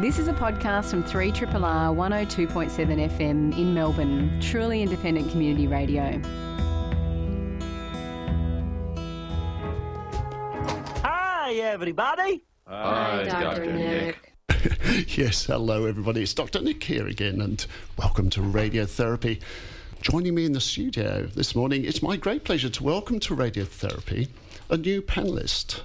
This is a podcast from 3RRR 102.7 FM in Melbourne, truly independent community radio. Hi, everybody. Hi, Dr. Nick. yes, hello everybody. It's Dr. Nick here again, and welcome to Radiotherapy. Joining me in the studio this morning, it's my great pleasure to welcome to Radiotherapy a new panelist,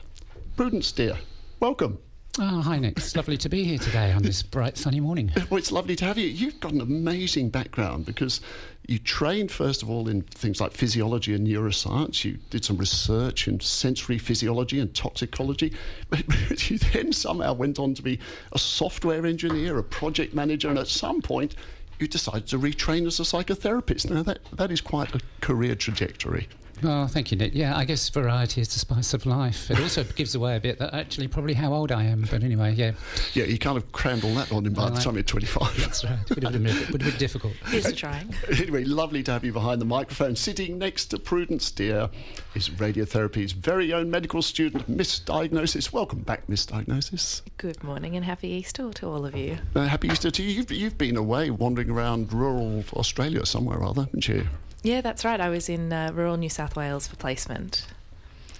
Prudence Steer. Welcome. Oh, hi, Nick. It's lovely to be here today on this bright, sunny morning. Well, it's lovely to have you. You've got an amazing background because you trained, first of all, in things like physiology and neuroscience. You did some research in sensory physiology and toxicology. But you then somehow went on to be a software engineer, a project manager, and at some point, you decided to retrain as a psychotherapist. Now, that, that is quite a career trajectory. Oh, thank you, Nick. Yeah, I guess variety is the spice of life. It also gives away a bit that actually probably how old I am. But anyway, yeah. Yeah, you kind of crammed all that on him by the time you're 25. That's right. It would have been, it would have been difficult. Here's to trying. Anyway, lovely to have you behind the microphone. Sitting next to Prudence Steer is radiotherapy's very own medical student, Miss Diagnosis. Welcome back, Miss Diagnosis. Good morning and happy Easter to all of you. Uh, happy Easter to you. You've, you've been away wandering around rural Australia somewhere or other, haven't you? Yeah, that's right. I was in uh, rural New South Wales for placement.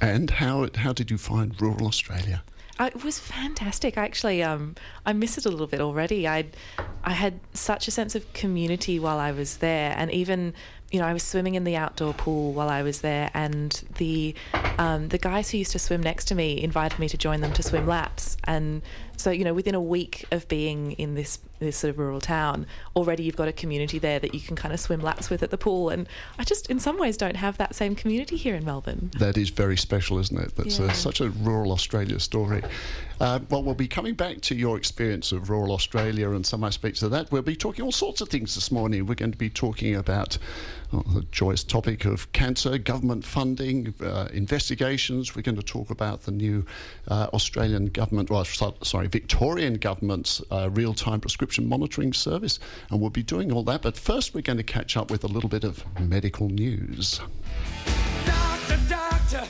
And how how did you find rural Australia? Uh, it was fantastic. I actually, um, I miss it a little bit already. I, I had such a sense of community while I was there, and even, you know, I was swimming in the outdoor pool while I was there, and the, um, the guys who used to swim next to me invited me to join them to swim laps, and so you know, within a week of being in this this sort of rural town, already you've got a community there that you can kind of swim laps with at the pool, and I just, in some ways, don't have that same community here in Melbourne. That is very special, isn't it? That's Yeah. uh, such a rural Australia story. Uh, well, we'll be coming back to your experience of rural Australia and some aspects of that. We'll be talking all sorts of things this morning. We're going to be talking about the joyous topic of cancer, government funding, uh, investigations. We're going to talk about the new uh, Australian government, well, sorry, Victorian government's uh, real time prescription monitoring service. And we'll be doing all that. But first, we're going to catch up with a little bit of medical news. Doctor, doctor,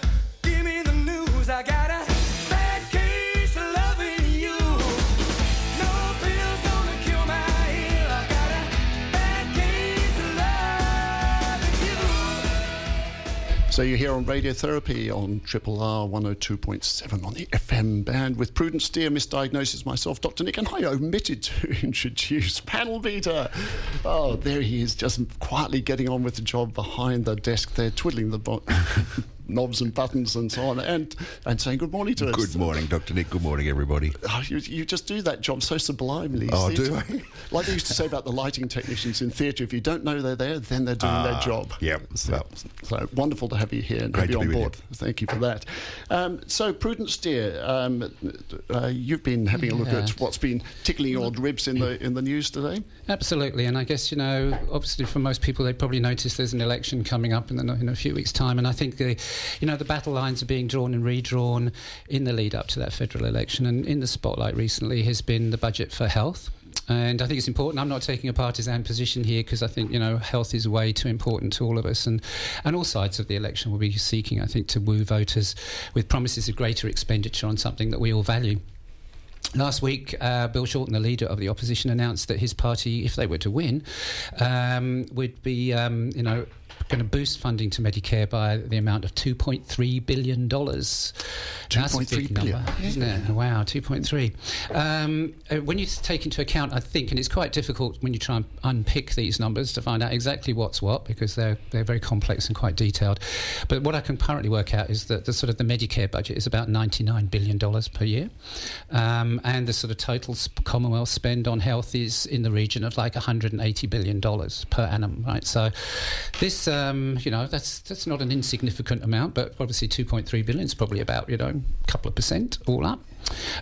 So you're here on Radiotherapy on Triple R 102.7 on the FM band with Prudence Steer, Miss Diagnosis, myself, Dr. Nick, and I omitted to introduce Panel Beater. Oh, there he is, just quietly getting on with the job behind the desk there, twiddling the bo- knobs and buttons and so on, and, and saying good morning to us. Good morning, Dr. Nick. Good morning, everybody. Oh, you, you just do that job so sublimely. Oh, See, do it's- I? Like they used to say about the lighting technicians in theatre, if you don't know they're there, then they're doing their Ah, job. yep. So, Well. so wonderful to have you here and Great have you to on be with board. Thank you for that. Um, so, Prudence Steer, um, uh, you've been having a look at what's been tickling your ribs in the in the news today. Absolutely, and I guess you know, obviously, for most people, they probably noticed there's an election coming up in, the, in a few weeks' time, and I think the, you know, the battle lines are being drawn and redrawn in the lead up to that federal election. And in the spotlight recently has been the budget for health. And I think it's important. I'm not taking a partisan position here because I think you know health is way too important to all of us, and and all sides of the election will be seeking, I think, to woo voters with promises of greater expenditure on something that we all value. Last week, uh, Bill Shorten, the leader of the opposition, announced that his party, if they were to win, um, would be, um, you know, going to boost funding to Medicare by the amount of two point three billion dollars. That's a big billion. number, isn't it? Wow, two point three. Um, uh, when you take into account, I think, and it's quite difficult when you try and unpick these numbers to find out exactly what's what because they're they're very complex and quite detailed. But what I can currently work out is that the sort of the Medicare budget is about ninety nine billion dollars per year, um, and the sort of total sp- Commonwealth spend on health is in the region of like one hundred and eighty billion dollars per annum. Right, so this um, you know that's that's not an insignificant amount, but obviously two point three billion is probably about you know a couple of percent all up.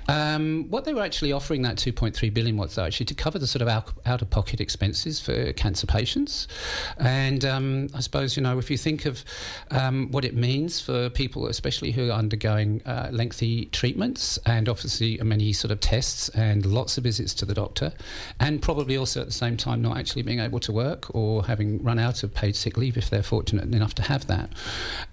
Um, what they were actually offering that 2.3 billion was actually to cover the sort of out, out of pocket expenses for cancer patients, and um, I suppose you know if you think of um, what it means for people, especially who are undergoing uh, lengthy treatments and obviously many sort of tests and lots of visits to the doctor, and probably also at the same time not actually being able to work or having run out of paid sick leave if they're fortunate enough to have that.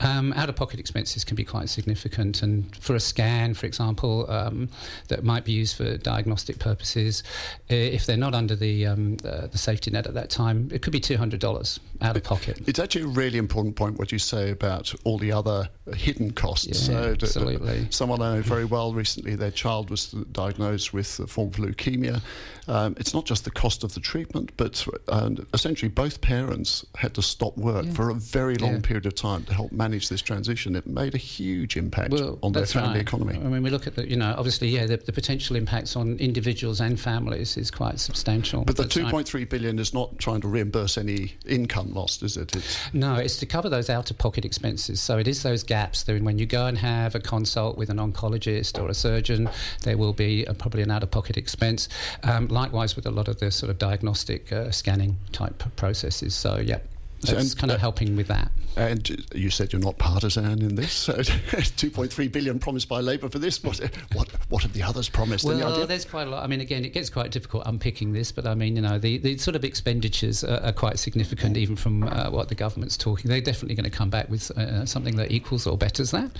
Um, out of pocket expenses can be quite significant, and for a scan, for example, um, that might be used for diagnostic purposes, if they're not under the, um, uh, the safety net at that time, it could be $200 out of pocket. It's actually a really important point what you say about all the other hidden costs. Yeah, So d- d- absolutely. someone I know very well recently, their child was diagnosed with a form of leukemia. Um, it's not just the cost of the treatment, but um, essentially both parents had to stop work Yeah. for a very long Yeah. period of time to help manage this transition. It made a huge impact well, on their family right. economy. I mean, we look at the, you know, obviously, yeah, the, the potential impacts on individuals and families is quite substantial. But the 2.3 billion is not trying to reimburse any income lost, is it? It's No, it's to cover those out of pocket expenses. So it is those gaps that when you go and have a consult with an oncologist or a surgeon, there will be a, probably an out of pocket expense. Um, likewise, with a lot of the sort of diagnostic uh, scanning type processes. So, yeah. So, That's and, kind of uh, helping with that. And you said you're not partisan in this. So 2.3 billion promised by Labor for this. What what what have the others promised? Well, idea? there's quite a lot. I mean, again, it gets quite difficult unpicking this, but I mean, you know, the, the sort of expenditures are, are quite significant, even from uh, what the government's talking. They're definitely going to come back with uh, something that equals or betters that.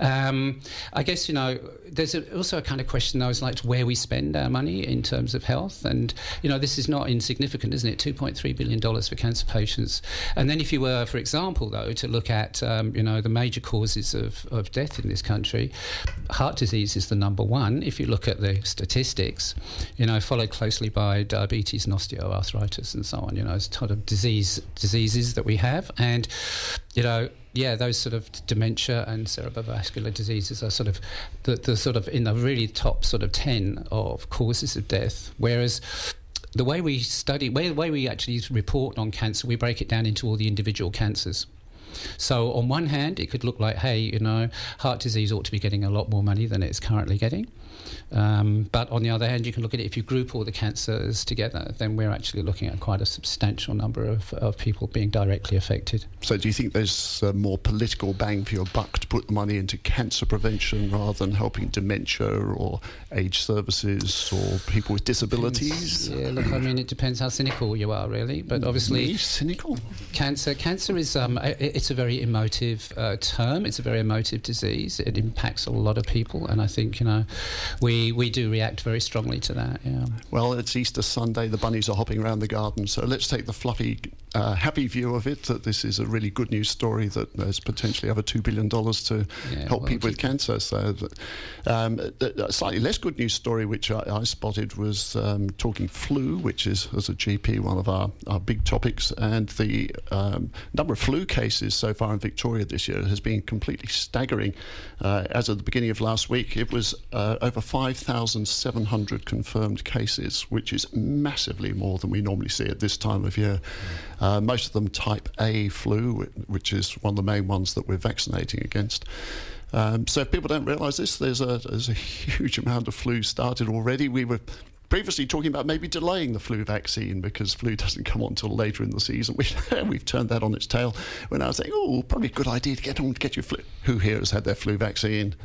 Um, I guess, you know, there's a, also a kind of question, though, is like where we spend our money in terms of health. And, you know, this is not insignificant, isn't it? $2.3 billion for cancer patients. And then if you were, for example, though, to look at, um, you know, the major causes of, of death in this country, heart disease is the number one. If you look at the statistics, you know, followed closely by diabetes and osteoarthritis and so on, you know, it's sort of disease diseases that we have. And, you know, yeah, those sort of dementia and cerebrovascular diseases are sort of the, the sort of in the really top sort of 10 of causes of death. Whereas the way we study, the way we actually report on cancer, we break it down into all the individual cancers. So on one hand, it could look like, hey, you know, heart disease ought to be getting a lot more money than it's currently getting. Um, but on the other hand, you can look at it if you group all the cancers together, then we're actually looking at quite a substantial number of, of people being directly affected. so do you think there's uh, more political bang for your buck to put the money into cancer prevention rather than helping dementia or age services or people with disabilities? Yeah, look, I mean, it depends how cynical you are, really. But obviously, Me, cynical. Cancer. Cancer is um, it's a very emotive uh, term. It's a very emotive disease. It impacts a lot of people, and I think you know, we we do react very strongly to that. Yeah. Well, it's Easter Sunday. The bunnies are hopping around the garden. So let's take the fluffy, uh, happy view of it that this is a really good news story that there's potentially over $2 billion to Yeah, help well, people with cancer. So, um, a slightly less good news story, which I, I spotted, was um, talking flu, which is, as a GP, one of our, our big topics. And the um, number of flu cases so far in Victoria this year has been completely staggering. Uh, as of the beginning of last week, it was uh, over 5,700 confirmed cases, which is massively more than we normally see at this time of year. Uh, most of them type A flu, which is one of the main ones that we're vaccinating against. Um, so if people don't realise this, there's a, there's a huge amount of flu started already. We were previously talking about maybe delaying the flu vaccine because flu doesn't come on until later in the season. We, we've turned that on its tail. We're now saying, oh, probably a good idea to get on to get your flu. Who here has had their flu vaccine?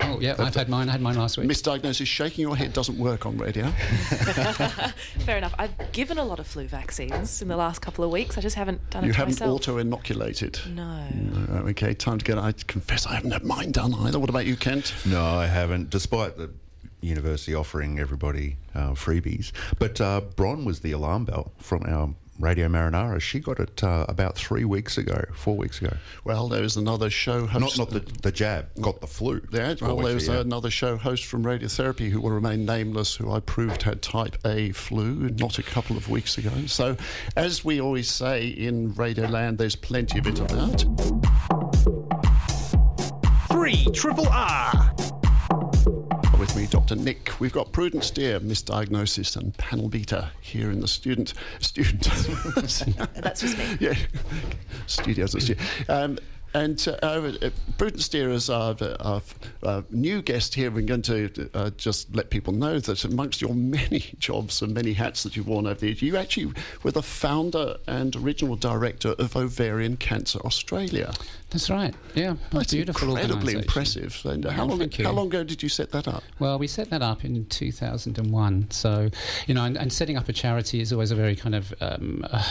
Oh yeah, I've had mine. I had mine last week. Miss Diagnosis, shaking your head doesn't work on radio. Fair enough. I've given a lot of flu vaccines in the last couple of weeks. I just haven't done You it You haven't myself. auto inoculated. No. No, okay, time to get. I confess I haven't had mine done either. What about you, Kent? No, I haven't, despite the university offering everybody uh, freebies. But uh, Bron was the alarm bell from our Radio Marinara. She got it uh, about three weeks ago, four weeks ago. Well, there was another show host. Not not the, the jab, got the flu. Yeah, well, there was ago, another show host from Radiotherapy who will remain nameless, who I proved had type A flu not a couple of weeks ago. So, as we always say in Radioland, there's plenty of it about. Three triple R. Me, Dr. Nick. We've got Prudence Steer, misdiagnosis, and Panel Beater here in the student student. That's just me. yeah, studios this year. Um, And uh, uh, Prudence Steer is our, our uh, new guest here. We're going to uh, just let people know that amongst your many jobs and many hats that you've worn over the years, you actually were the founder and original director of Ovarian Cancer Australia. That's right. Yeah, That's beautiful incredibly impressive. And how long? How long ago did you set that up? Well, we set that up in 2001. So, you know, and, and setting up a charity is always a very kind of, um, uh,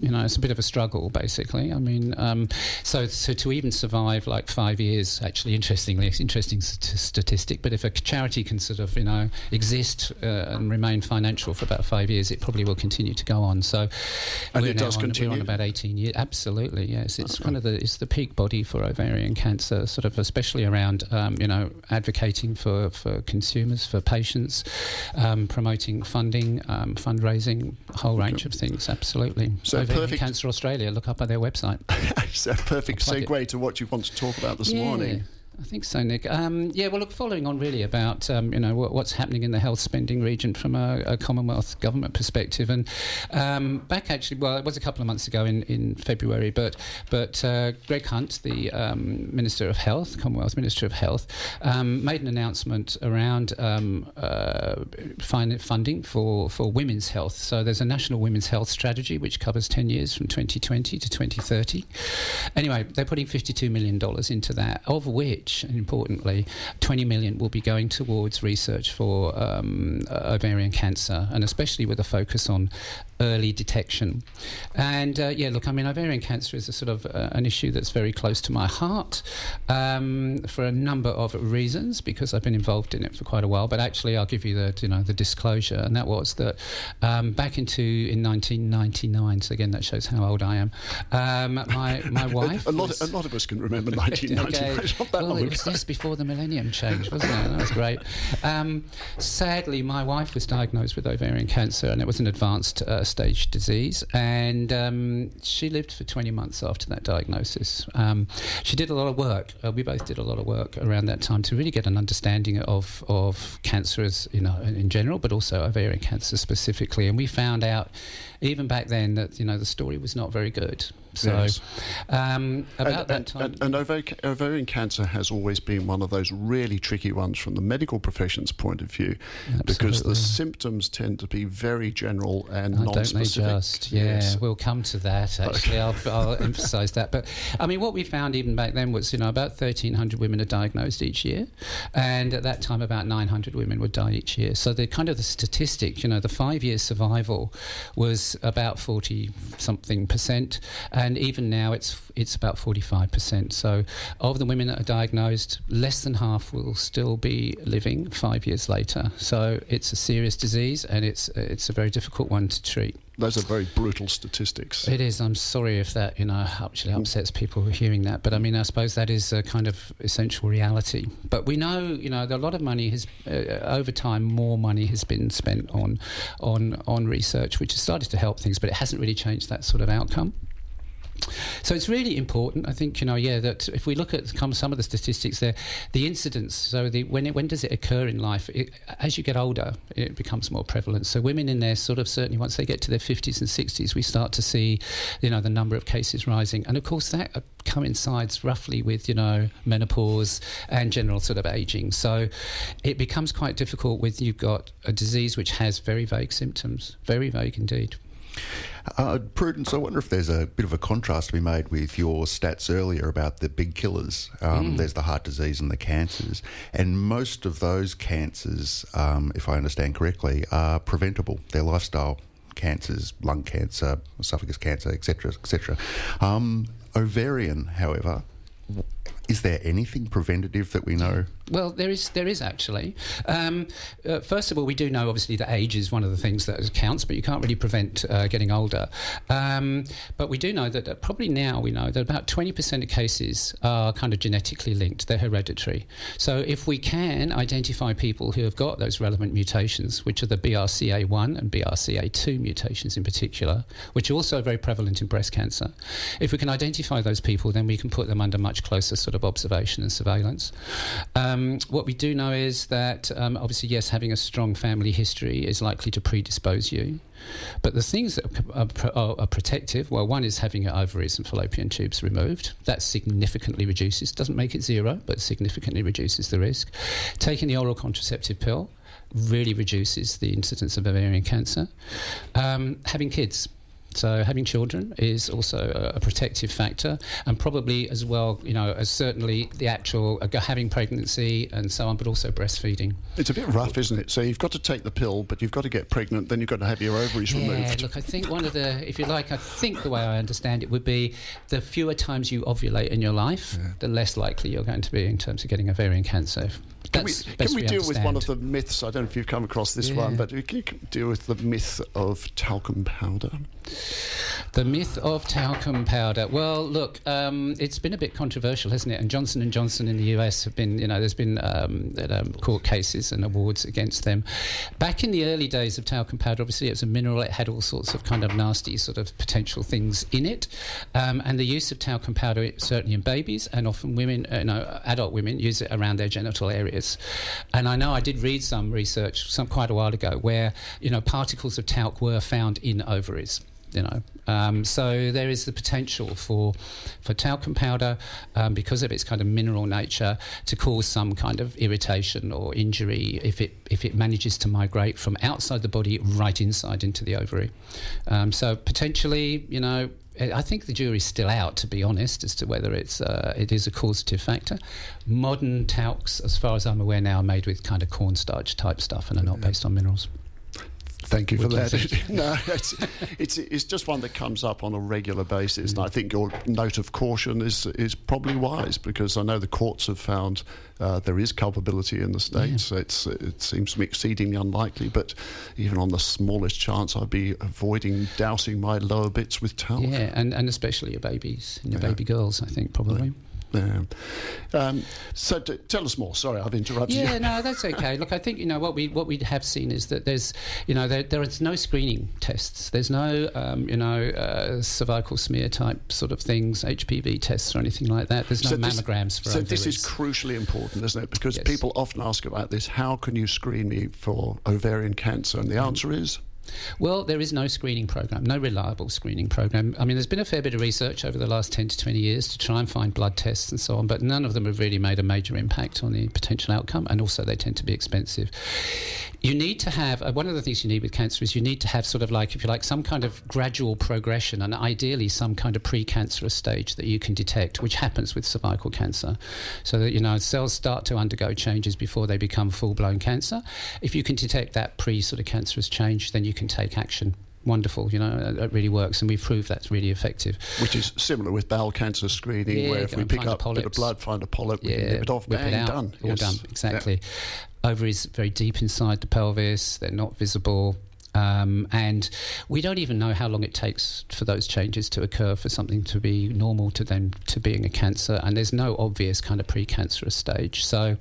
you know, it's a bit of a struggle, basically. I mean, um, so so to even survive like five years, actually, interestingly, it's interesting st- statistic. But if a charity can sort of, you know, exist uh, and remain financial for about five years, it probably will continue to go on. So, And it does on, We're continue? on about 18 years. Absolutely, yes. It's kind of the it's the peak body for ovarian cancer, sort of especially around um, you know advocating for, for consumers, for patients, um, promoting funding, um, fundraising, a whole range of things. Absolutely. So ovarian perfect- Cancer Australia. Look up on their website. a perfect plug it. to what you want to talk about this morning. I think so, Nick. Um, yeah, well, look, following on really about um, you know what, what's happening in the health spending region from a, a Commonwealth government perspective, and um, back actually, well, it was a couple of months ago in, in February, but but uh, Greg Hunt, the um, Minister of Health, Commonwealth Minister of Health, um, made an announcement around um, uh, fin- funding for for women's health. So there's a national women's health strategy which covers 10 years from 2020 to 2030. Anyway, they're putting 52 million dollars into that, of which, and importantly, 20 million will be going towards research for um, uh, ovarian cancer, and especially with a focus on early detection. And uh, yeah, look, I mean, ovarian cancer is a sort of uh, an issue that's very close to my heart um, for a number of reasons because I've been involved in it for quite a while. But actually, I'll give you the you know the disclosure, and that was that um, back into in 1999. So again, that shows how old I am. Um, my my wife. A lot, was- a lot of us can remember 1990. It's not that well, long it was just before the millennium change, wasn't it? That was great. Um, sadly, my wife was diagnosed with ovarian cancer, and it was an advanced uh, stage disease. And um, she lived for 20 months after that diagnosis. Um, she did a lot of work. Uh, we both did a lot of work around that time to really get an understanding of of cancer as you know in general, but also ovarian cancer specifically. And we found out even back then that you know the story was not very good. So Yes. um, about and, that time, and- and ovarian, ovarian cancer has always been one of those really tricky ones from the medical profession's point of view, because the symptoms tend to be very general and I they non-specific. just? Yeah, Yes. we'll come to that. Actually, I'll, I'll emphasise that. But I mean, what we found even back then was, you know, about thirteen hundred women are diagnosed each year, and at that time, about nine hundred women would die each year. So the kind of the statistic, you know, the five-year survival was about forty something percent, and even now it's it's about forty-five percent. So of the women that are diagnosed, less than half will still be living five years later. So it's a serious disease, and it's it's a very difficult one to treat. Those are very brutal statistics. It is. I'm sorry if that, you know, actually upsets people hearing that. But I mean, I suppose that is a kind of essential reality. But we know, you know, that a lot of money has, uh, over time, more money has been spent on, on, on research, which has started to help things, but it hasn't really changed that sort of outcome. So it's really important, I think, you know, yeah, that if we look at some of the statistics there, the incidence. So the when it, when does it occur in life? It, as you get older, it becomes more prevalent. So women in their sort of certainly once they get to their fifties and sixties, we start to see, you know, the number of cases rising, and of course that coincides roughly with you know menopause and general sort of aging. So it becomes quite difficult with you've got a disease which has very vague symptoms, very vague indeed. Uh, Prudence, I wonder if there's a bit of a contrast to be made with your stats earlier about the big killers. Um, There's the heart disease and the cancers, and most of those cancers, um, if I understand correctly, are preventable. They're lifestyle cancers, lung cancer, esophagus cancer, etc., etc. Um, ovarian, however, is there anything preventative that we know? Well, there is there is actually. Um, uh, first of all, we do know obviously that age is one of the things that counts, but you can't really prevent uh, getting older. Um, but we do know that uh, probably now we know that about twenty percent of cases are kind of genetically linked; they're hereditary. So if we can identify people who have got those relevant mutations, which are the BRCA1 and BRCA2 mutations in particular, which are also very prevalent in breast cancer, if we can identify those people, then we can put them under much closer sort of observation and surveillance. Um, Um, what we do know is that um, obviously, yes, having a strong family history is likely to predispose you. But the things that are, are, are, protective, well, one is having your ovaries and fallopian tubes removed. That significantly reduces, doesn't make it zero, but significantly reduces the risk. Taking the oral contraceptive pill really reduces the incidence of ovarian cancer. Um, having kids. So having children is also a, a protective factor, and probably as well, you know, as certainly the actual uh, having pregnancy and so on, but also breastfeeding. It's a bit rough, isn't it? So you've got to take the pill, but you've got to get pregnant, then you've got to have your ovaries Yeah, removed. look, I think one of the, if you like, I think the way I understand it would be the fewer times you ovulate in your life, the less likely you're going to be in terms of getting ovarian cancer. Can we, can we deal with one of the myths? I don't know if you've come across this one, Yeah. but can you deal with the myth of talcum powder? The myth of talcum powder. Well, look, um, it's been a bit controversial, hasn't it? And Johnson and Johnson in the US have been, you know, there's been um, um, court cases and awards against them. Back in the early days of talcum powder, obviously it was a mineral. It had all sorts of kind of nasty sort of potential things in it, um, and the use of talcum powder certainly in babies and often women, uh, no, adult women use it around their genital areas. And I know I did read some research some quite a while ago where you know particles of talc were found in ovaries you know. Um, so there is the potential for for talcum powder, um, because of its kind of mineral nature, to cause some kind of irritation or injury if it if it manages to migrate from outside the body right inside into the ovary. Um, so potentially, you know. I I think the jury's still out, to be honest, as to whether it's uh, it is a causative factor. Modern talcs, as far as I'm aware now, are made with kind of cornstarch type stuff and are not based on minerals. Thank you for What do you that. no, it's, it's it's just one that comes up on a regular basis, and I think your note of caution is is probably wise because I know the courts have found uh, there is culpability in the states. It's it seems to me exceedingly unlikely, but even on the smallest chance, I'd be avoiding dousing my lower bits with talc. Yeah, and, and especially your babies and your Yeah. baby girls, I think, probably. Yeah. Um, so t- tell us more. Sorry, I've interrupted you. Yeah, you. no, that's okay. Look, I think you know what we what we have seen is that there's you know there, there is no screening tests. There's no um, you know uh, cervical smear type sort of things, HPV tests or anything like that. There's no this- mammograms for so ovaries. this is crucially important, isn't it? Because Yes. people often ask about this. How can you screen me for ovarian cancer? And the answer is Well, there is no screening program, no reliable screening program. I mean, there's been a fair bit of research over the last 10 to 20 years to try and find blood tests and so on, but none of them have really made a major impact on the potential outcome, and also they tend to be expensive. You need to have, uh, one of the things you need with cancer is you need to have sort of like, if you like, some kind of gradual progression and ideally some kind of precancerous stage that you can detect, which happens with cervical cancer. So that, you know, cells start to undergo changes before they become full blown cancer. If you can detect that pre sort of cancerous change, then you can take action. Wonderful, you know, it really works, and we've proved that's really effective. which is similar with bowel cancer screening, Yeah, where if we pick up a bit of blood, find a polyp, we can nip it off, bang, it out, done. all Yes. done. Yeah. Exactly. Ovaries very deep inside the pelvis; they're not visible. Um, and we don't even know how long it takes for those changes to occur for something to be normal to them to being a cancer. And there's no obvious kind of precancerous stage. So,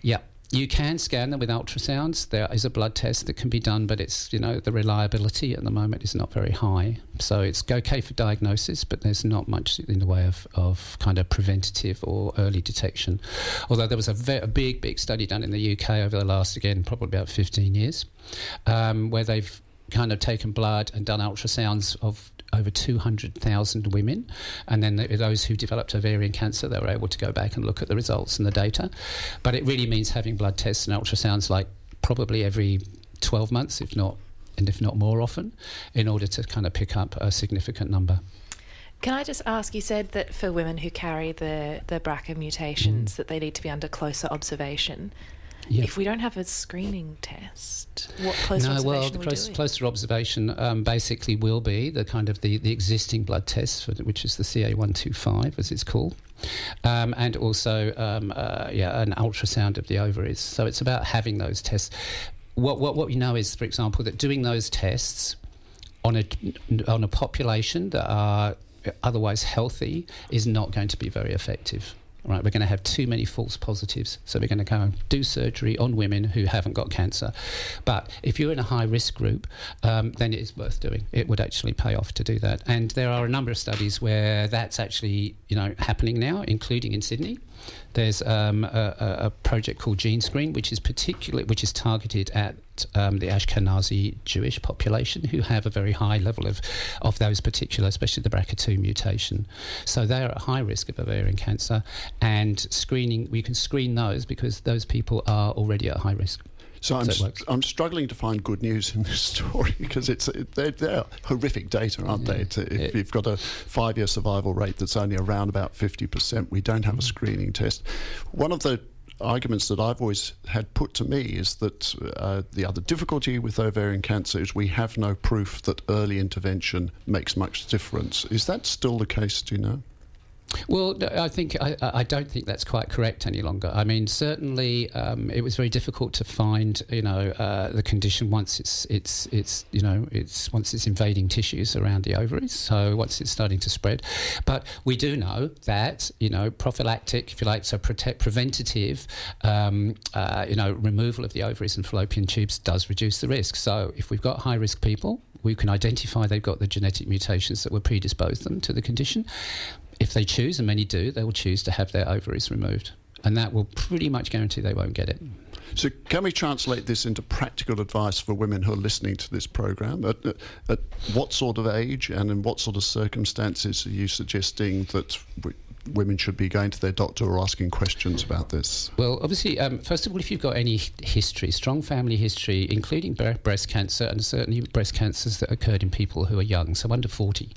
yeah, you can scan them with ultrasounds. There is a blood test that can be done, but it's you know the reliability at the moment is not very high. So it's okay for diagnosis, but there's not much in the way of, of kind of preventative or early detection. Although there was a, ve- a big big study done in the UK over the last again probably about 15 years, um, where they've kind of taken blood and done ultrasounds of over 200,000 women. And then the, those who developed ovarian cancer, they were able to go back and look at the results and the data. But it really means having blood tests and ultrasounds like probably every 12 months, if not and if not more often, in order to kind of pick up a significant number. Can I just ask? You said that for women who carry the the BRCA mutations, mm. that they need to be under closer observation. Yeah. If we don't have a screening test, what closer no, observation well, are the we close, closer observation um, basically will be the kind of the, the existing blood test, for which is the CA125, as it's called, um, and also um, uh, yeah, an ultrasound of the ovaries. So it's about having those tests. What, what, what we know is, for example, that doing those tests on a, on a population that are otherwise healthy is not going to be very effective. Right, we're going to have too many false positives, so we're going to go and do surgery on women who haven't got cancer. But if you're in a high risk group, um, then it is worth doing. It would actually pay off to do that. And there are a number of studies where that's actually you know happening now, including in Sydney. There's um, a, a- project called Gene Screen, which is particularly which is targeted at um, the Ashkenazi Jewish population who have a very high level of of those particular, especially the BRCA2 mutation. So they are at high risk of ovarian cancer, and screening we can screen those because those people are already at high risk. So I'm, So it s- works. I'm struggling to find good news in this story because it's it, they're, they're horrific data, aren't they? To, if It- you've got a five-year survival rate that's only around about 50%, we don't Mm. have a screening test. One of the arguments that I've always had put to me is that uh, the other difficulty with ovarian cancer is we have no proof that early intervention makes much difference. Is that still the case? Do you know? Well, I think I, I don't think that's quite correct any longer. I mean, certainly um, it was very difficult to find, you know, uh, the condition once it's it's it's you know it's once it's invading tissues around the ovaries. So once it's starting to spread, but we do know that you know prophylactic, if you like, so protect preventative, um, uh, you know, removal of the ovaries and fallopian tubes does reduce the risk. So if we've got high risk people, we can identify they've got the genetic mutations that will predispose them to the condition. If they choose, and many do, they will choose to have their ovaries removed. And that will pretty much guarantee they won't get it. So, can we translate this into practical advice for women who are listening to this program? At, at what sort of age and in what sort of circumstances are you suggesting that w- women should be going to their doctor or asking questions about this? Well, obviously, um, first of all, if you've got any history, strong family history, including bre- breast cancer and certainly breast cancers that occurred in people who are young, so under 40.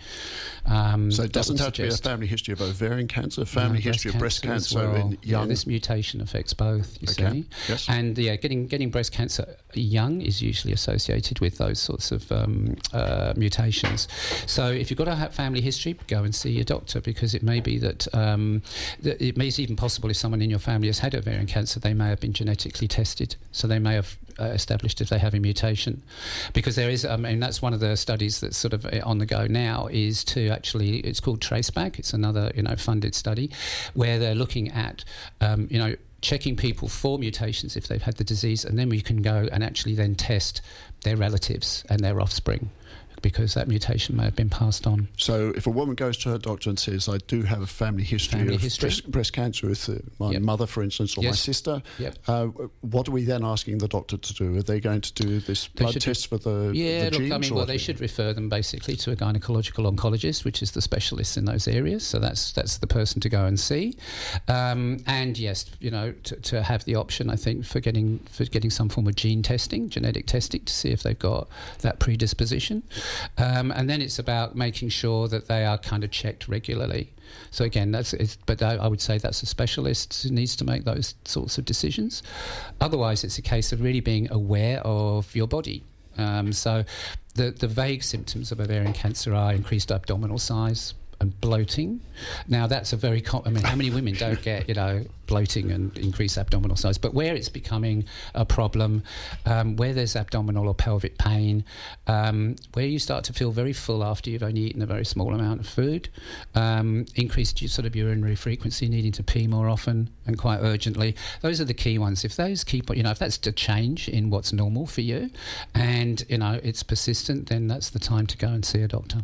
Um, So, it doesn't have to be a family history of ovarian cancer, family No, history of breast as cancer well. in young. Yeah, this mutation affects both. You Okay. see, Yes. and yeah, getting getting breast cancer young is usually associated with those sorts of um, uh, mutations. So if you've got a family history, go and see your doctor because it may be that, um, it may even possible if someone in your family has had ovarian cancer, they may have been genetically tested, so they may have. Uh, established if they have a mutation, because there is, I mean, that's one of the studies that's sort of uh, on the go now. Is to actually, it's called Traceback. It's another, you know, funded study where they're looking at, um, you know, checking people for mutations if they've had the disease, and then we can go and actually then test their relatives and their offspring because that mutation may have been passed on. So, if a woman goes to her doctor and says, "I do have a family history Family of history. Breast, breast cancer with uh, my Yep. mother, for instance, or my sister," Yep. uh, what are we then asking the doctor to do? Are they going to do this They blood test for the, Yeah, the look? I mean, well, they should refer them basically to a gynecological oncologist, which is the specialist in those areas. So that's that's the person to go and see. Um, and yes, you know, to, to have the option, I think, for getting for getting some form of gene testing, genetic testing, to see if they've got that predisposition. Um, and then it's about making sure that they are kind of checked regularly. So again, that's but I, I would say that's a specialist who needs to make those sorts of decisions. Otherwise, it's a case of really being aware of your body. Um, so, the the vague symptoms of ovarian cancer are increased abdominal size and bloating. Now, that's a very com- I mean, how many women don't get you know bloating and increased abdominal size? But where it's becoming a problem, um, where there's abdominal or pelvic pain, um, where you start to feel very full after you've only eaten a very small amount of food, um, increased sort of urinary frequency, needing to pee more often and quite urgently. Those are the key ones. If those keep, you know, if that's a change in what's normal for you, and you know it's persistent, then that's the time to go and see a doctor.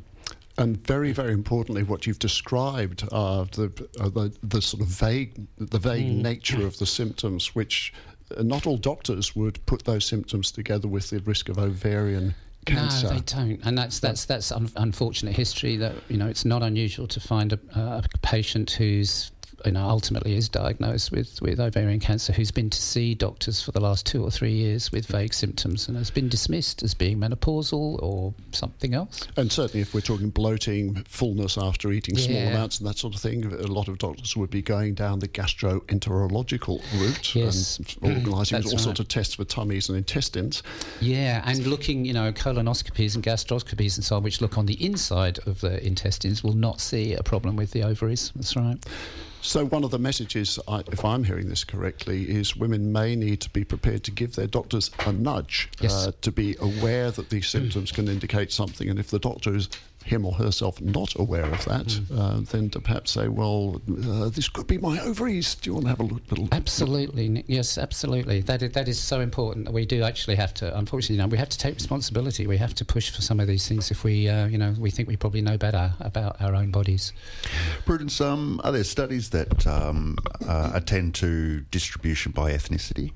And very, very importantly, what you've described are the, are the the sort of vague, the vague Mm. nature of the symptoms, which uh, not all doctors would put those symptoms together with the risk of ovarian cancer. No, they don't, and that's that's that's un- unfortunate history. That you know, it's not unusual to find a, a patient who's you know ultimately is diagnosed with with ovarian cancer who's been to see doctors for the last two or three years with vague symptoms and has been dismissed as being menopausal or something else. And certainly, if we're talking bloating, fullness after eating small Yeah. amounts and that sort of thing, a lot of doctors would be going down the gastroenterological route Yes. and organising all right. sorts of tests for tummies and intestines. Yeah, and looking, you know, colonoscopies and gastroscopies and so on, which look on the inside of the intestines, will not see a problem with the ovaries. That's right. So, one of the messages, I, if I'm hearing this correctly, is women may need to be prepared to give their doctors a nudge Yes. uh, to be aware that these symptoms can indicate something. And if the doctor is him or herself not aware of that, uh, then to perhaps say, well, uh, this could be my ovaries. Do you want to have a look? Little, Absolutely, Nick. yes, absolutely. That is, that is so important. that We do actually have to, unfortunately, you know, we have to take responsibility. We have to push for some of these things if we, uh, you know, we think we probably know better about our own bodies. Prudence, um, are there studies that um, uh, attend to distribution by ethnicity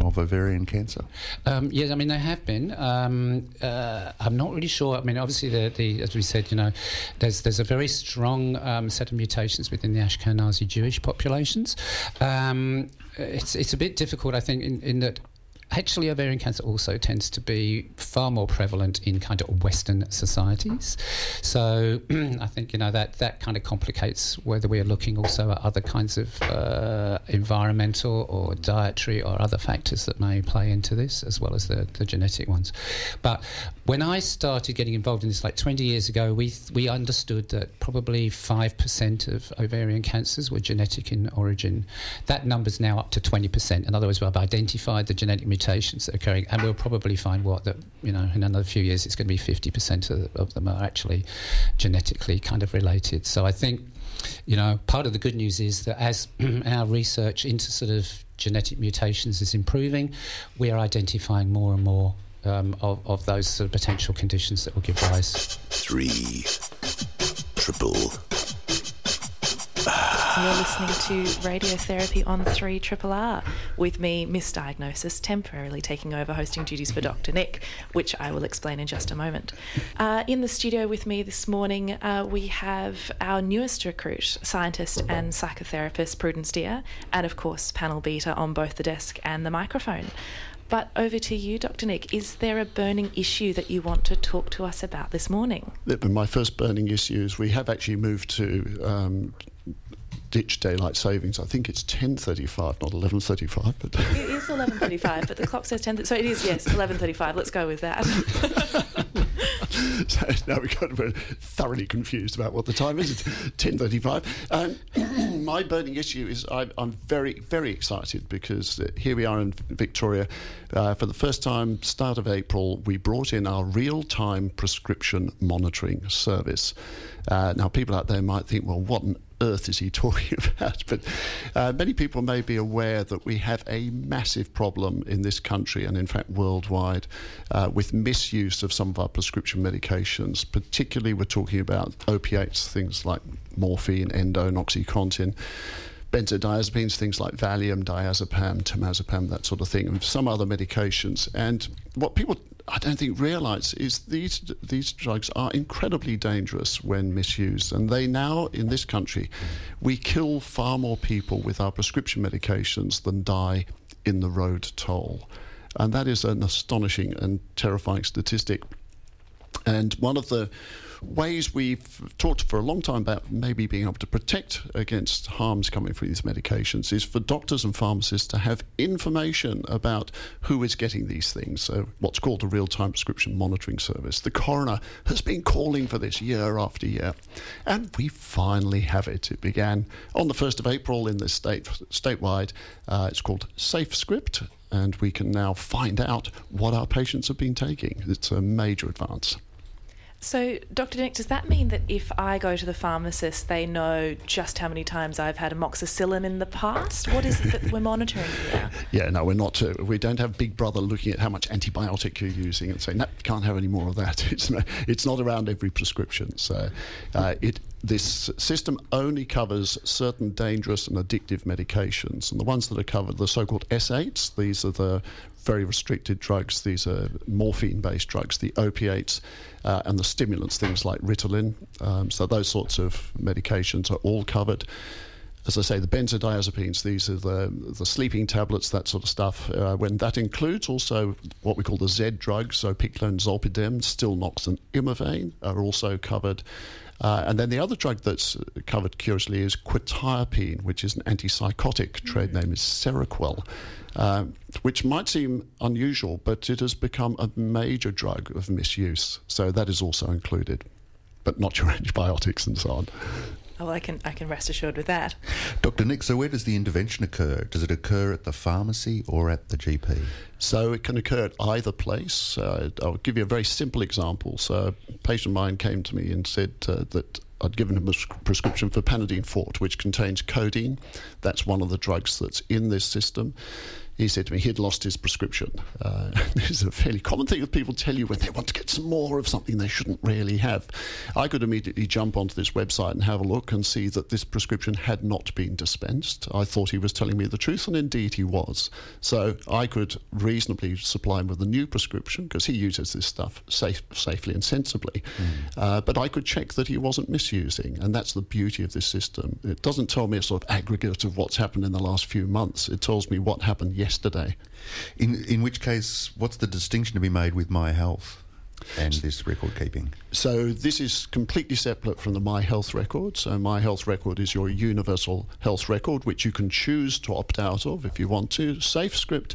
of ovarian cancer? Um, yes, I mean there have been. Um, uh, I'm not really sure. I mean, obviously, the, the as we said, you know, there's there's a very strong um, set of mutations within the Ashkenazi Jewish populations. Um, it's it's a bit difficult, I think, in, in that. Actually, ovarian cancer also tends to be far more prevalent in kind of Western societies. So I think you know that that kind of complicates whether we are looking also at other kinds of uh, environmental or dietary or other factors that may play into this, as well as the, the genetic ones. But when I started getting involved in this, like 20 years ago, we we understood that probably five percent of ovarian cancers were genetic in origin. That number's now up to 20 percent. In other words, we've identified the genetic mutations that are occurring, and we'll probably find what that you know in another few years it's going to be 50 percent of, of them are actually genetically kind of related. So I think you know part of the good news is that as our research into sort of genetic mutations is improving, we are identifying more and more. Um, of, of those sort of potential conditions that will give rise. Three. Triple. You're listening to Radiotherapy on 3 Triple R with me, Miss Diagnosis, temporarily taking over hosting duties for Dr. Nick, which I will explain in just a moment. Uh, in the studio with me this morning, uh, we have our newest recruit, scientist and psychotherapist Prudence Steer, and of course, Panel Beater on both the desk and the microphone. But over to you, Dr. Nick. Is there a burning issue that you want to talk to us about this morning? My first burning issue is we have actually moved to um, ditch daylight savings. I think it's 10.35, not 11.35. But It is 11.35, but the clock says 10. So it is, yes, 11.35. Let's go with that. so now we got we're thoroughly confused about what the time is. It's 10.35. Um, my burning issue is I, I'm very, very excited because uh, here we are in Victoria. Uh, for the first time, start of April, we brought in our real-time prescription monitoring service. Uh, now, people out there might think, well, what on earth is he talking about? But uh, many people may be aware that we have a massive problem in this country and, in fact, worldwide uh, with misuse of some of our prescription medications. Particularly, we're talking about opiates, things like morphine, Endone, and OxyContin. Benzodiazepines, things like Valium, diazepam, temazepam, that sort of thing, and some other medications. And what people I don't think realise is these these drugs are incredibly dangerous when misused, and they now in this country, we kill far more people with our prescription medications than die in the road toll, and that is an astonishing and terrifying statistic. And one of the ways we've talked for a long time about maybe being able to protect against harms coming from these medications is for doctors and pharmacists to have information about who is getting these things. So, what's called a real time prescription monitoring service. The coroner has been calling for this year after year, and we finally have it. It began on the 1st of April in the state statewide. Uh, it's called SafeScript. And we can now find out what our patients have been taking. It's a major advance. So, Dr. Nick, does that mean that if I go to the pharmacist, they know just how many times I've had amoxicillin in the past? What is it that we're monitoring here? Yeah, no, we're not. Uh, we don't have Big Brother looking at how much antibiotic you're using and saying, no, can't have any more of that. It's not, it's not around every prescription. So, uh, it this system only covers certain dangerous and addictive medications, and the ones that are covered, the so-called S8s. These are the very restricted drugs. These are morphine-based drugs, the opiates, uh, and the stimulants, things like Ritalin. Um, so those sorts of medications are all covered as I say, the benzodiazepines, these are the, the sleeping tablets, that sort of stuff. Uh, when that includes also what we call the Z drugs, zopiclone, Zolpidem, Stilnox, and Imovane are also covered. Uh, and then the other drug that's covered, curiously, is quetiapine, which is an antipsychotic. Trade name is Seroquel, uh, which might seem unusual, but it has become a major drug of misuse. So that is also included, but not your antibiotics and so on. Oh, well, I can I can rest assured with that. Dr. Nick, so where does the intervention occur? Does it occur at the pharmacy or at the GP? So it can occur at either place. Uh, I'll give you a very simple example. So a patient of mine came to me and said uh, that I'd given him a prescription for Panadeine Forte, which contains codeine. That's one of the drugs that's in this system. He said to me he'd lost his prescription. Uh, this is a fairly common thing that people tell you when they want to get some more of something they shouldn't really have. I could immediately jump onto this website and have a look and see that this prescription had not been dispensed. I thought he was telling me the truth, and indeed he was. So I could reasonably supply him with a new prescription because he uses this stuff safe, safely and sensibly. Uh, but I could check that he wasn't misusing, and that's the beauty of this system. It doesn't tell me a sort of aggregate of what's happened in the last few months. It tells me what happened yesterday. In, in which case, what's the distinction to be made with My Health and this record keeping? So this is completely separate from the My Health record. So My Health record is your universal health record, which you can choose to opt out of if you want to. SafeScript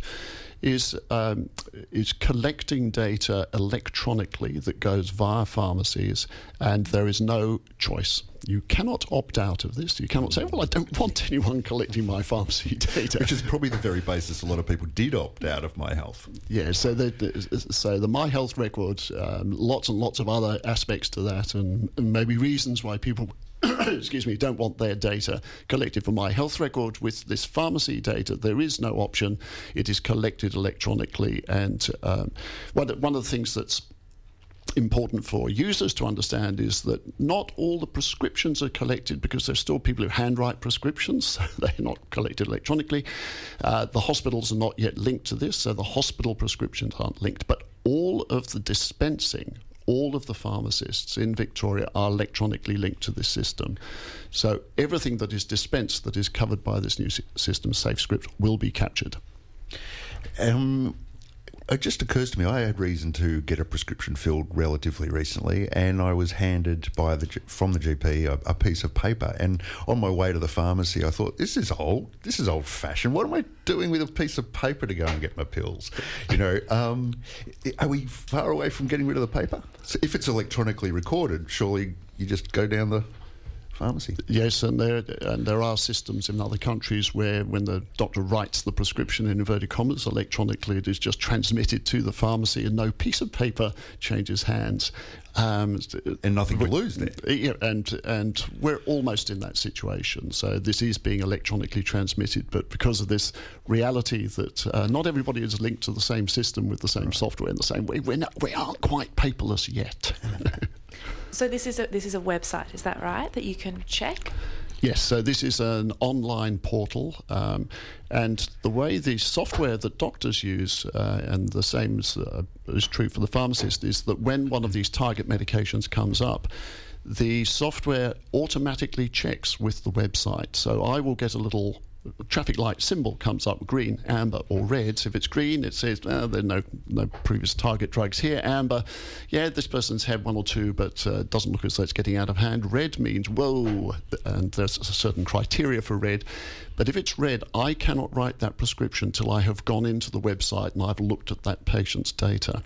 is um, is collecting data electronically that goes via pharmacies, and there is no choice. You cannot opt out of this. You cannot say, "Well, I don't want anyone collecting my pharmacy data." Which is probably the very basis a lot of people did opt out of My Health. Yeah, so the, so the My Health records, um, lots and lots of other aspects to that, and, and maybe reasons why people, excuse me, don't want their data collected for My Health record. With this pharmacy data, there is no option; it is collected electronically, and um, one of the things that's important for users to understand is that not all the prescriptions are collected because there's still people who handwrite prescriptions, so they're not collected electronically. Uh, the hospitals are not yet linked to this, so the hospital prescriptions aren't linked. But all of the dispensing, all of the pharmacists in Victoria are electronically linked to this system. So everything that is dispensed that is covered by this new sy- system, SafeScript, will be captured. Um, it just occurs to me I had reason to get a prescription filled relatively recently, and I was handed by the from the GP a, a piece of paper. And on my way to the pharmacy, I thought, "This is old. This is old fashioned. What am I doing with a piece of paper to go and get my pills?" You know, um, are we far away from getting rid of the paper? So if it's electronically recorded, surely you just go down the pharmacy. Yes, and there and there are systems in other countries where, when the doctor writes the prescription in inverted commas electronically, it is just transmitted to the pharmacy, and no piece of paper changes hands. Um, And nothing to lose then. Yeah, and and we're almost in that situation. So this is being electronically transmitted, but because of this reality that uh, not everybody is linked to the same system with the same software in the same way, we're not, we aren't quite paperless yet. So this is a this is a website, is that right? That you can check. Yes, so this is an online portal, um, and the way the software that doctors use, uh, and the same is, uh, is true for the pharmacist, is that when one of these target medications comes up, the software automatically checks with the website. So I will get a little traffic light symbol comes up green, amber, or red. So if it's green, it says oh, there are no no previous target drugs here. Amber, yeah, this person's had one or two, but uh, doesn't look as though it's getting out of hand. Red means whoa, and there's a certain criteria for red. But if it's red, I cannot write that prescription till I have gone into the website and I've looked at that patient's data.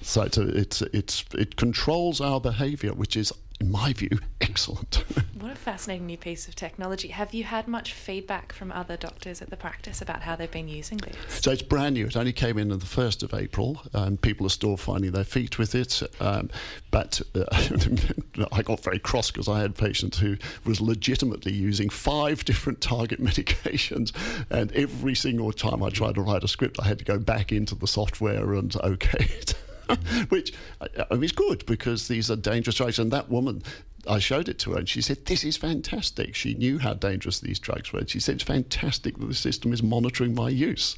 So it's, it's, it's, it controls our behaviour, which is, in my view, excellent. What a fascinating new piece of technology. Have you had much feedback from other doctors at the practice about how they've been using this? So it's brand new. It only came in on the 1st of April, and people are still finding their feet with it. Um, but uh, I got very cross because I had a patient who was legitimately using five different target medications, and every single time I tried to write a script, I had to go back into the software and okay it. Which I mean, is good because these are dangerous drugs. And that woman, I showed it to her and she said, This is fantastic. She knew how dangerous these drugs were. And she said, It's fantastic that the system is monitoring my use.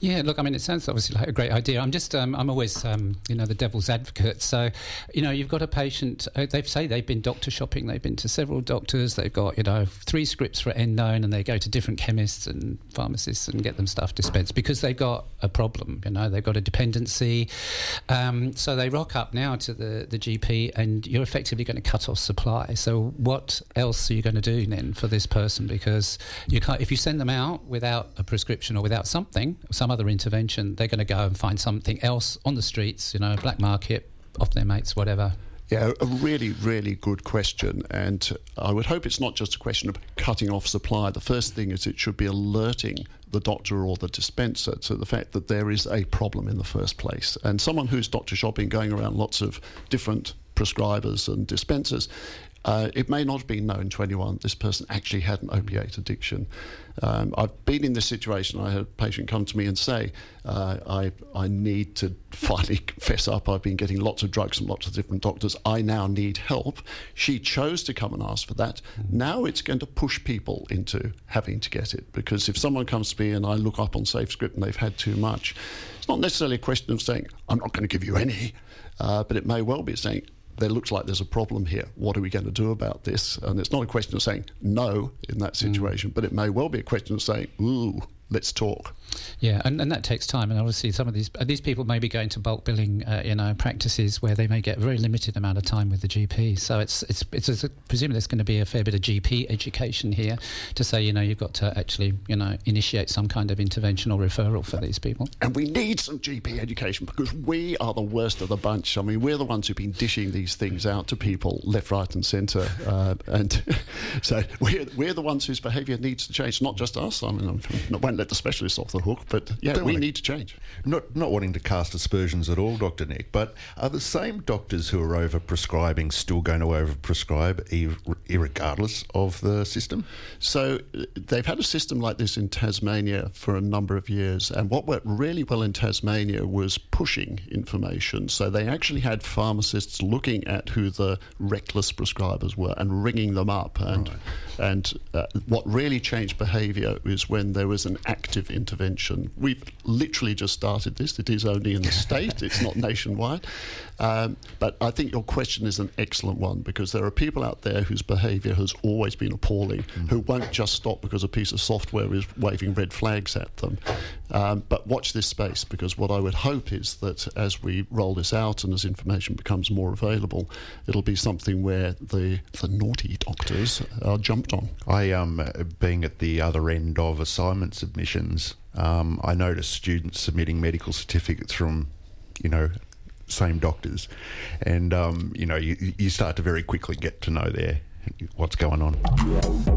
Yeah, look, I mean, it sounds obviously like a great idea. I'm just, um, I'm always, um, you know, the devil's advocate. So, you know, you've got a patient, uh, they say they've been doctor shopping, they've been to several doctors, they've got, you know, three scripts for endone, and they go to different chemists and pharmacists and get them stuff dispensed because they've got a problem, you know, they've got a dependency. Um, so they rock up now to the, the GP, and you're effectively going to cut off supply. So, what else are you going to do then for this person? Because you can't, if you send them out without a prescription or without something, some other intervention, they're going to go and find something else on the streets, you know, black market, off their mates, whatever. Yeah, a really, really good question. And I would hope it's not just a question of cutting off supply. The first thing is it should be alerting the doctor or the dispenser to the fact that there is a problem in the first place. And someone who's doctor shopping, going around lots of different prescribers and dispensers, uh, it may not have been known 21 this person actually had an opiate addiction. Um, I've been in this situation. I had a patient come to me and say, uh, I, I need to finally fess up. I've been getting lots of drugs from lots of different doctors. I now need help. She chose to come and ask for that. Now it's going to push people into having to get it because if someone comes to me and I look up on SafeScript and they've had too much, it's not necessarily a question of saying, I'm not going to give you any, uh, but it may well be saying, there looks like there's a problem here. What are we going to do about this? And it's not a question of saying no in that situation, mm. but it may well be a question of saying, ooh, let's talk. Yeah, and, and that takes time. And obviously, some of these uh, these people may be going to bulk billing, uh, you know, practices where they may get a very limited amount of time with the GP. So it's it's it's, it's presumably there's going to be a fair bit of GP education here to say, you know, you've got to actually, you know, initiate some kind of intervention or referral for these people. And we need some GP education because we are the worst of the bunch. I mean, we're the ones who've been dishing these things out to people left, right, and centre. Uh, and so we're, we're the ones whose behaviour needs to change, not just us. I mean, I won't let the specialists off the hook, but yeah, Don't we wanna- need to change. Not not wanting to cast aspersions at all, Doctor Nick, but are the same doctors who are over prescribing still going to over prescribe, regardless of the system? So they've had a system like this in Tasmania for a number of years, and what worked really well in Tasmania was pushing information. So they actually had pharmacists looking at who the reckless prescribers were and ringing them up. And and uh, what really changed behaviour is when there was an active intervention. We've literally just started this. It is only in the state; it's not nationwide. Um, but I think your question is an excellent one because there are people out there whose behaviour has always been appalling, who won't just stop because a piece of software is waving red flags at them. Um, but watch this space because what I would hope is that as we roll this out and as information becomes more available, it'll be something where the the naughty doctors are jumped on. I um being at the other end of assignment submissions, um, I noticed students submitting medical certificates from, you know, same doctors, and um, you know you you start to very quickly get to know their what's going on.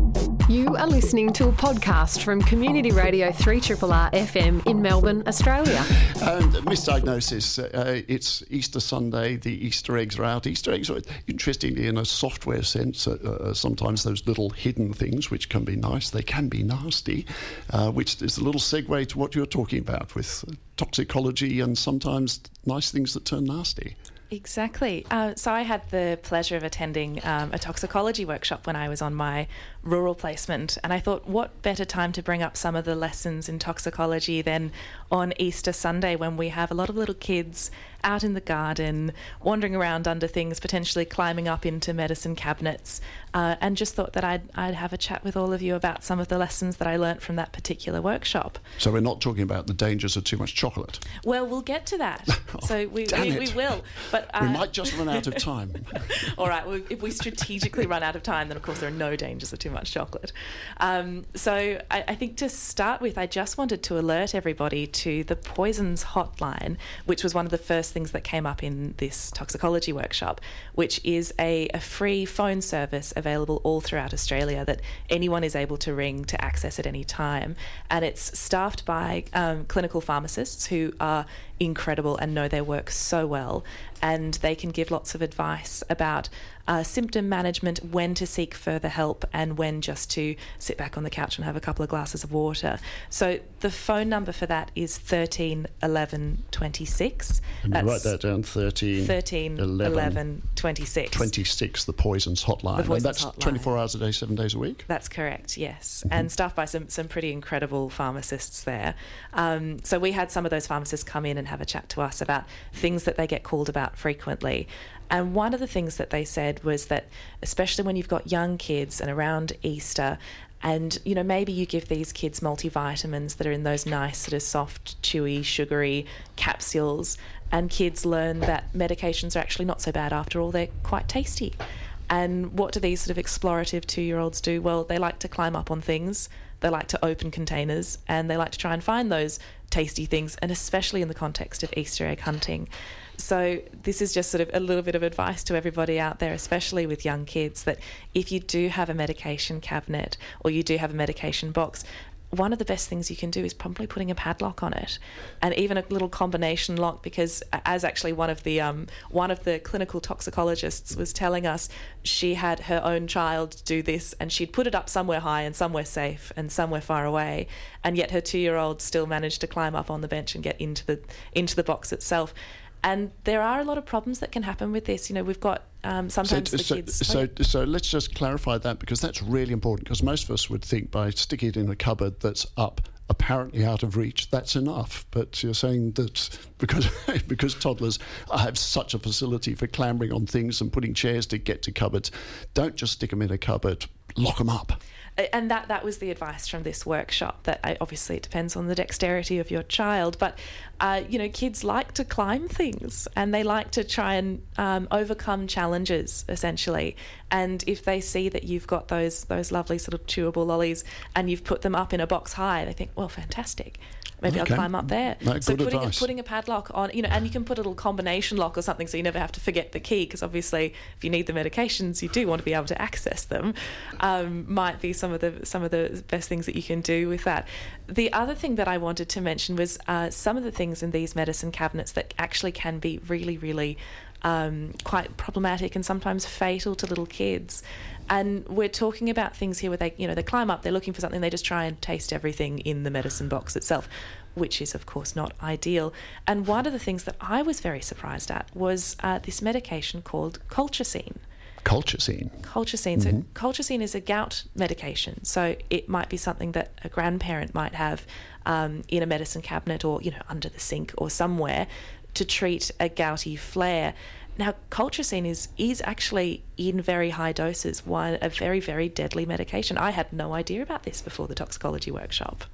You are listening to a podcast from Community Radio 3RRR FM in Melbourne, Australia. And Miss Diagnosis, uh, it's Easter Sunday, the Easter eggs are out. Easter eggs are, interestingly, in a software sense, uh, uh, sometimes those little hidden things, which can be nice, they can be nasty, uh, which is a little segue to what you're talking about with toxicology and sometimes nice things that turn nasty. Exactly. Uh, so I had the pleasure of attending um, a toxicology workshop when I was on my rural placement, and I thought, what better time to bring up some of the lessons in toxicology than on Easter Sunday when we have a lot of little kids out in the garden, wandering around under things, potentially climbing up into medicine cabinets, uh, and just thought that I'd, I'd have a chat with all of you about some of the lessons that I learnt from that particular workshop. So we're not talking about the dangers of too much chocolate. Well, we'll get to that. so we, we, we will. But uh, we might just run out of time. All right. Well, if we strategically run out of time, then of course there are no dangers of too much chocolate. Um, so I, I think to start with, I just wanted to alert everybody to the poisons hotline, which was one of the first things that came up in this toxicology workshop, which is a, a free phone service available all throughout Australia that anyone is able to ring to access at any time, and it's staffed by um, clinical pharmacists who are incredible and know their work so well. And they can give lots of advice about uh, symptom management, when to seek further help, and when just to sit back on the couch and have a couple of glasses of water. So the phone number for that is 13 11 26. And you write that down 13, 13 11, 11 26. 26, the Poisons Hotline. The and Poisons that's Hotline. 24 hours a day, seven days a week. That's correct, yes. And staffed by some, some pretty incredible pharmacists there. Um, so we had some of those pharmacists come in and have a chat to us about things that they get called about frequently. And one of the things that they said was that, especially when you've got young kids and around Easter, and you know maybe you give these kids multivitamins that are in those nice sort of soft, chewy, sugary capsules, and kids learn that medications are actually not so bad after all. They're quite tasty. And what do these sort of explorative two year olds do? Well, they like to climb up on things, they like to open containers, and they like to try and find those tasty things, and especially in the context of Easter egg hunting. So, this is just sort of a little bit of advice to everybody out there, especially with young kids, that if you do have a medication cabinet or you do have a medication box, one of the best things you can do is probably putting a padlock on it, and even a little combination lock. Because as actually one of the um, one of the clinical toxicologists was telling us, she had her own child do this, and she'd put it up somewhere high and somewhere safe and somewhere far away, and yet her two year old still managed to climb up on the bench and get into the into the box itself. And there are a lot of problems that can happen with this. You know, we've got um, sometimes so, the so, kids. so, so let's just clarify that because that's really important because most of us would think by sticking it in a cupboard that's up apparently out of reach that's enough but you're saying that because because toddlers have such a facility for clambering on things and putting chairs to get to cupboards don't just stick them in a cupboard lock them up and that that was the advice from this workshop that I, obviously it depends on the dexterity of your child but uh, you know kids like to climb things and they like to try and um, overcome challenges essentially and if they see that you've got those those lovely sort of chewable lollies and you've put them up in a box high they think well fantastic maybe Okay. I'll climb up there. No, so putting a, putting a padlock on, you know, and you can put a little combination lock or something so you never have to forget the key because obviously if you need the medications, you do want to be able to access them. Um, might be some of the some of the best things that you can do with that. The other thing that I wanted to mention was uh, some of the things in these medicine cabinets that actually can be really, really um, quite problematic and sometimes fatal to little kids. And we're talking about things here where they, you know, they climb up, they're looking for something, they just try and taste everything in the medicine box itself, which is of course not ideal. And one of the things that I was very surprised at was uh, this medication called colchicine colchicine colchicine. So colchicine is a gout medication. So it might be something that a grandparent might have um, in a medicine cabinet or you know under the sink or somewhere to treat a gouty flare. Now, colchicine is is actually in very high doses one a very very deadly medication. I had no idea about this before the toxicology workshop.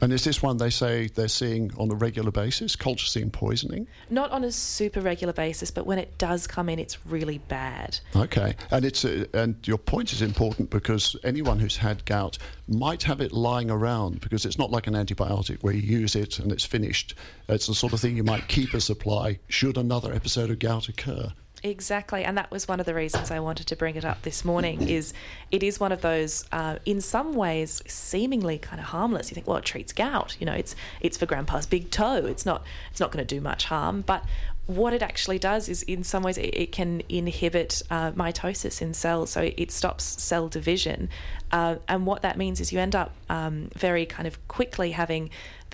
And is this one they say they're seeing on a regular basis colchicine poisoning Not on a super regular basis, but when it does come in, it's really bad. Okay, and it's uh, and your point is important because anyone who's had gout might have it lying around because it's not like an antibiotic where you use it and it's finished. It's the sort of thing you might keep a supply should another episode of gout occur. Exactly, and that was one of the reasons I wanted to bring it up this morning. Is it is one of those, uh, in some ways, seemingly kind of harmless. You think, well, it treats gout. You know, it's it's for Grandpa's big toe. It's not it's not going to do much harm. But what it actually does is, in some ways, it, it can inhibit uh, mitosis in cells, so it stops cell division. Uh, and what that means is you end up um, very kind of quickly having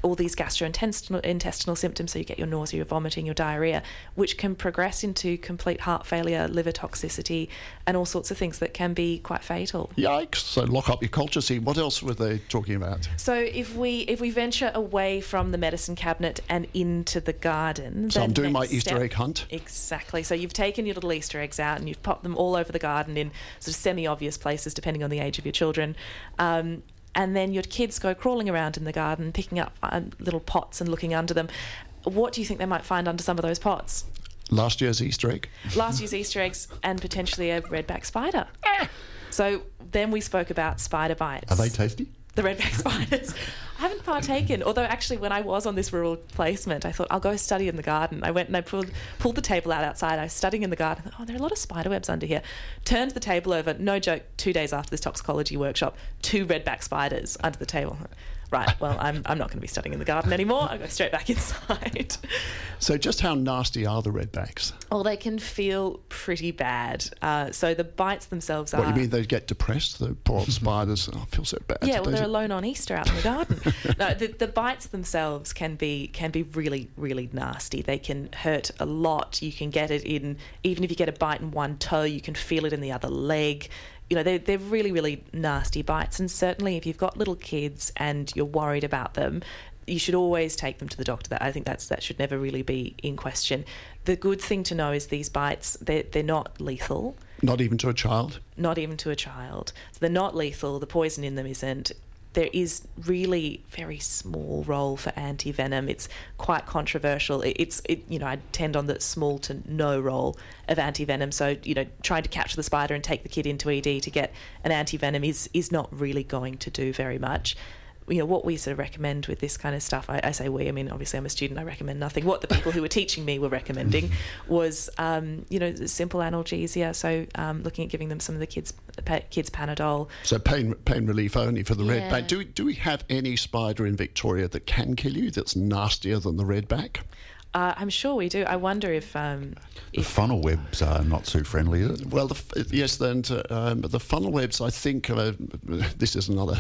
all these gastrointestinal intestinal symptoms. So you get your nausea, your vomiting, your diarrhea, which can progress into complete heart failure, liver toxicity, and all sorts of things that can be quite fatal. Yikes! So lock up your colchicine. What else were they talking about? So if we if we venture away from the medicine cabinet and into the garden, So I'm doing my Easter step- egg hunt. Exactly. So you've taken your little Easter eggs out and you've popped them all over the garden in sort of semi-obvious places, depending on the age of your children. Um, and then your kids go crawling around in the garden, picking up um, little pots and looking under them. What do you think they might find under some of those pots? Last year's Easter egg. Last year's Easter eggs and potentially a redback spider. So then we spoke about spider bites Are they tasty? the redback spiders. I haven't partaken, although actually when I was on this rural placement, I thought I'll go study in the garden. I went and I pulled pulled the table out outside. I was studying in the garden. Oh, there are a lot of spider webs under here. Turned the table over. No joke. Two days after this toxicology workshop, two redback spiders under the table. Right. Well, I'm I'm not going to be studying in the garden anymore. I go straight back inside. So just how nasty are the redbacks? well, they can feel pretty bad. Uh, so the bites themselves are. What do you mean they get depressed? The poor old spiders. Oh, I feel so bad. Yeah, well, they're alone on Easter out in the garden. no, the, the bites themselves can be can be really really nasty. They can hurt a lot. You can get it in even if you get a bite in one toe, you can feel it in the other leg. You know, they're, they're really really nasty bites. And certainly, if you've got little kids and you're worried about them. You should always take them to the doctor. That I think that's that should never really be in question. The good thing to know is these bites they're, they're not lethal Not even to a child. not even to a child. So they're not lethal. The poison in them isn't. There is really very small role for anti venom. It's quite controversial. It, it's it, you know I tend on the small to no role of anti venom. So you know trying to capture the spider and take the kid into ED to get an anti venom is is not really going to do very much. You know what we sort of recommend with this kind of stuff. I, I say we. I mean, obviously, I'm a student. I recommend nothing. What the people who were teaching me were recommending was, um, you know, simple analgesia. So um, looking at giving them some of the kids kids Panadol. So pain pain relief only for the Yeah. redback. Do we, do we have any spider in Victoria that can kill you that's nastier than the redback? Uh, I'm sure we do. I wonder if um, The funnel webs are not too friendly, is it? Well, the, f- yes, then to, um, the funnel webs. I think uh, this is another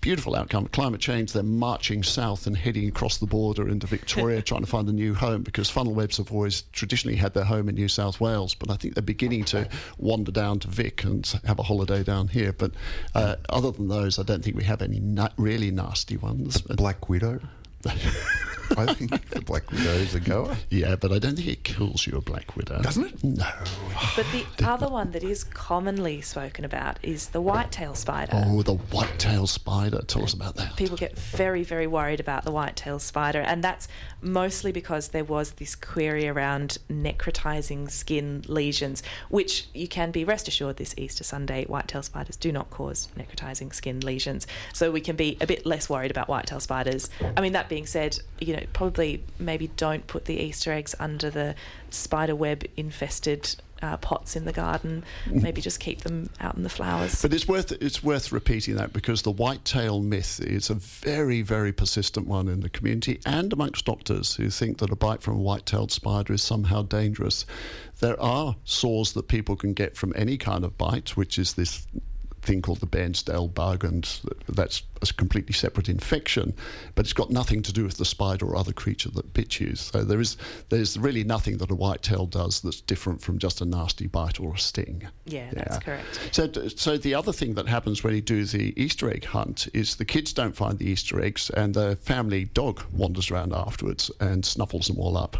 beautiful outcome. Climate change. They're marching south and heading across the border into Victoria, trying to find a new home because funnel webs have always traditionally had their home in New South Wales, but I think they're beginning to wander down to Vic and have a holiday down here. But uh, other than those, I don't think we have any na- really nasty ones. But- Black Widow. I think the Black Widow is a goer. yeah, but I don't think it kills you, a black widow. Doesn't it? No. But the other one that is commonly spoken about is the whitetail spider. Oh, the white-tailed spider. Tell us about that. People get very, very worried about the whitetail spider, and that's mostly because there was this query around necrotizing skin lesions, which you can be rest assured this Easter Sunday, whitetail spiders do not cause necrotizing skin lesions. So we can be a bit less worried about whitetail spiders. I mean, that being said, you know, probably maybe don't put the Easter eggs under the spider web infested. Uh, pots in the garden, maybe just keep them out in the flowers. But it's worth it's worth repeating that because the whitetail myth is a very very persistent one in the community and amongst doctors who think that a bite from a white-tailed spider is somehow dangerous. There are sores that people can get from any kind of bite, which is this thing called the Bairnsdale bug, and that's a completely separate infection, but it's got nothing to do with the spider or other creature that bit you. So there is there's really nothing that a whitetail does that's different from just a nasty bite or a sting. Yeah, that's correct. So, so the other thing that happens when you do the Easter egg hunt is the kids don't find the Easter eggs, and the family dog wanders around afterwards and snuffles them all up.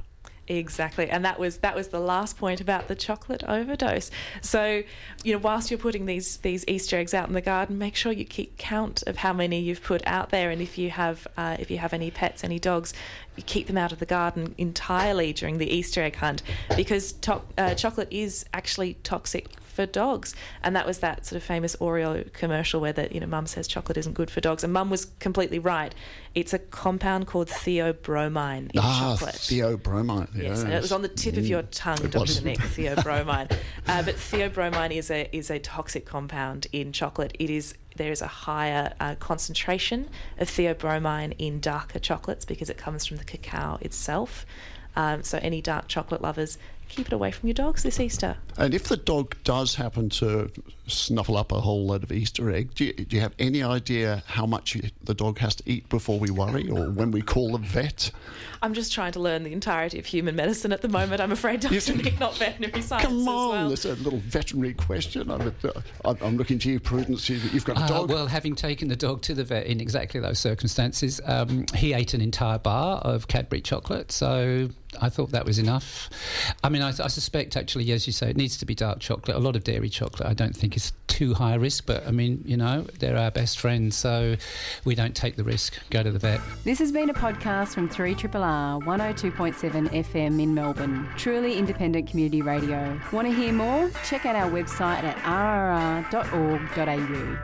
Exactly, and that was that was the last point about the chocolate overdose. So, you know, whilst you're putting these these Easter eggs out in the garden, make sure you keep count of how many you've put out there, and if you have uh, if you have any pets, any dogs, you keep them out of the garden entirely during the Easter egg hunt because to- uh, chocolate is actually toxic for dogs, and that was that sort of famous Oreo commercial where that you know Mum says chocolate isn't good for dogs, and Mum was completely right. It's a compound called theobromine in ah, chocolate. theobromine. Yes, and it was on the tip of your tongue, Dr. was. Nick, theobromine. uh, but theobromine is a is a toxic compound in chocolate. It is there is a higher uh, concentration of theobromine in darker chocolates because it comes from the cacao itself. Um, so any dark chocolate lovers, keep it away from your dogs this Easter. And if the dog does happen to snuffle up a whole load of Easter egg, do you, do you have any idea how much you, the dog has to eat before we worry or when we call the vet? I'm just trying to learn the entirety of human medicine at the moment. I'm afraid, Dr. Nick, not veterinary science Come on, well. there's a little veterinary question. I'm, uh, I'm, I'm looking to you, Prudence. You, you've got a Uh, dog. well, having taken the dog to the vet in exactly those circumstances, um, he ate an entire bar of Cadbury chocolate. So I thought that was enough. I mean, I, I suspect actually, as you say, it needs to be dark chocolate. A lot of dairy chocolate, I don't think is too high risk. But I mean, you know, they're our best friends, so we don't take the risk. Go to the vet. This has been a podcast from 3RRR 102.7 FM in Melbourne. Truly independent community radio. Want to hear more? Check out our website at rrr.org.au.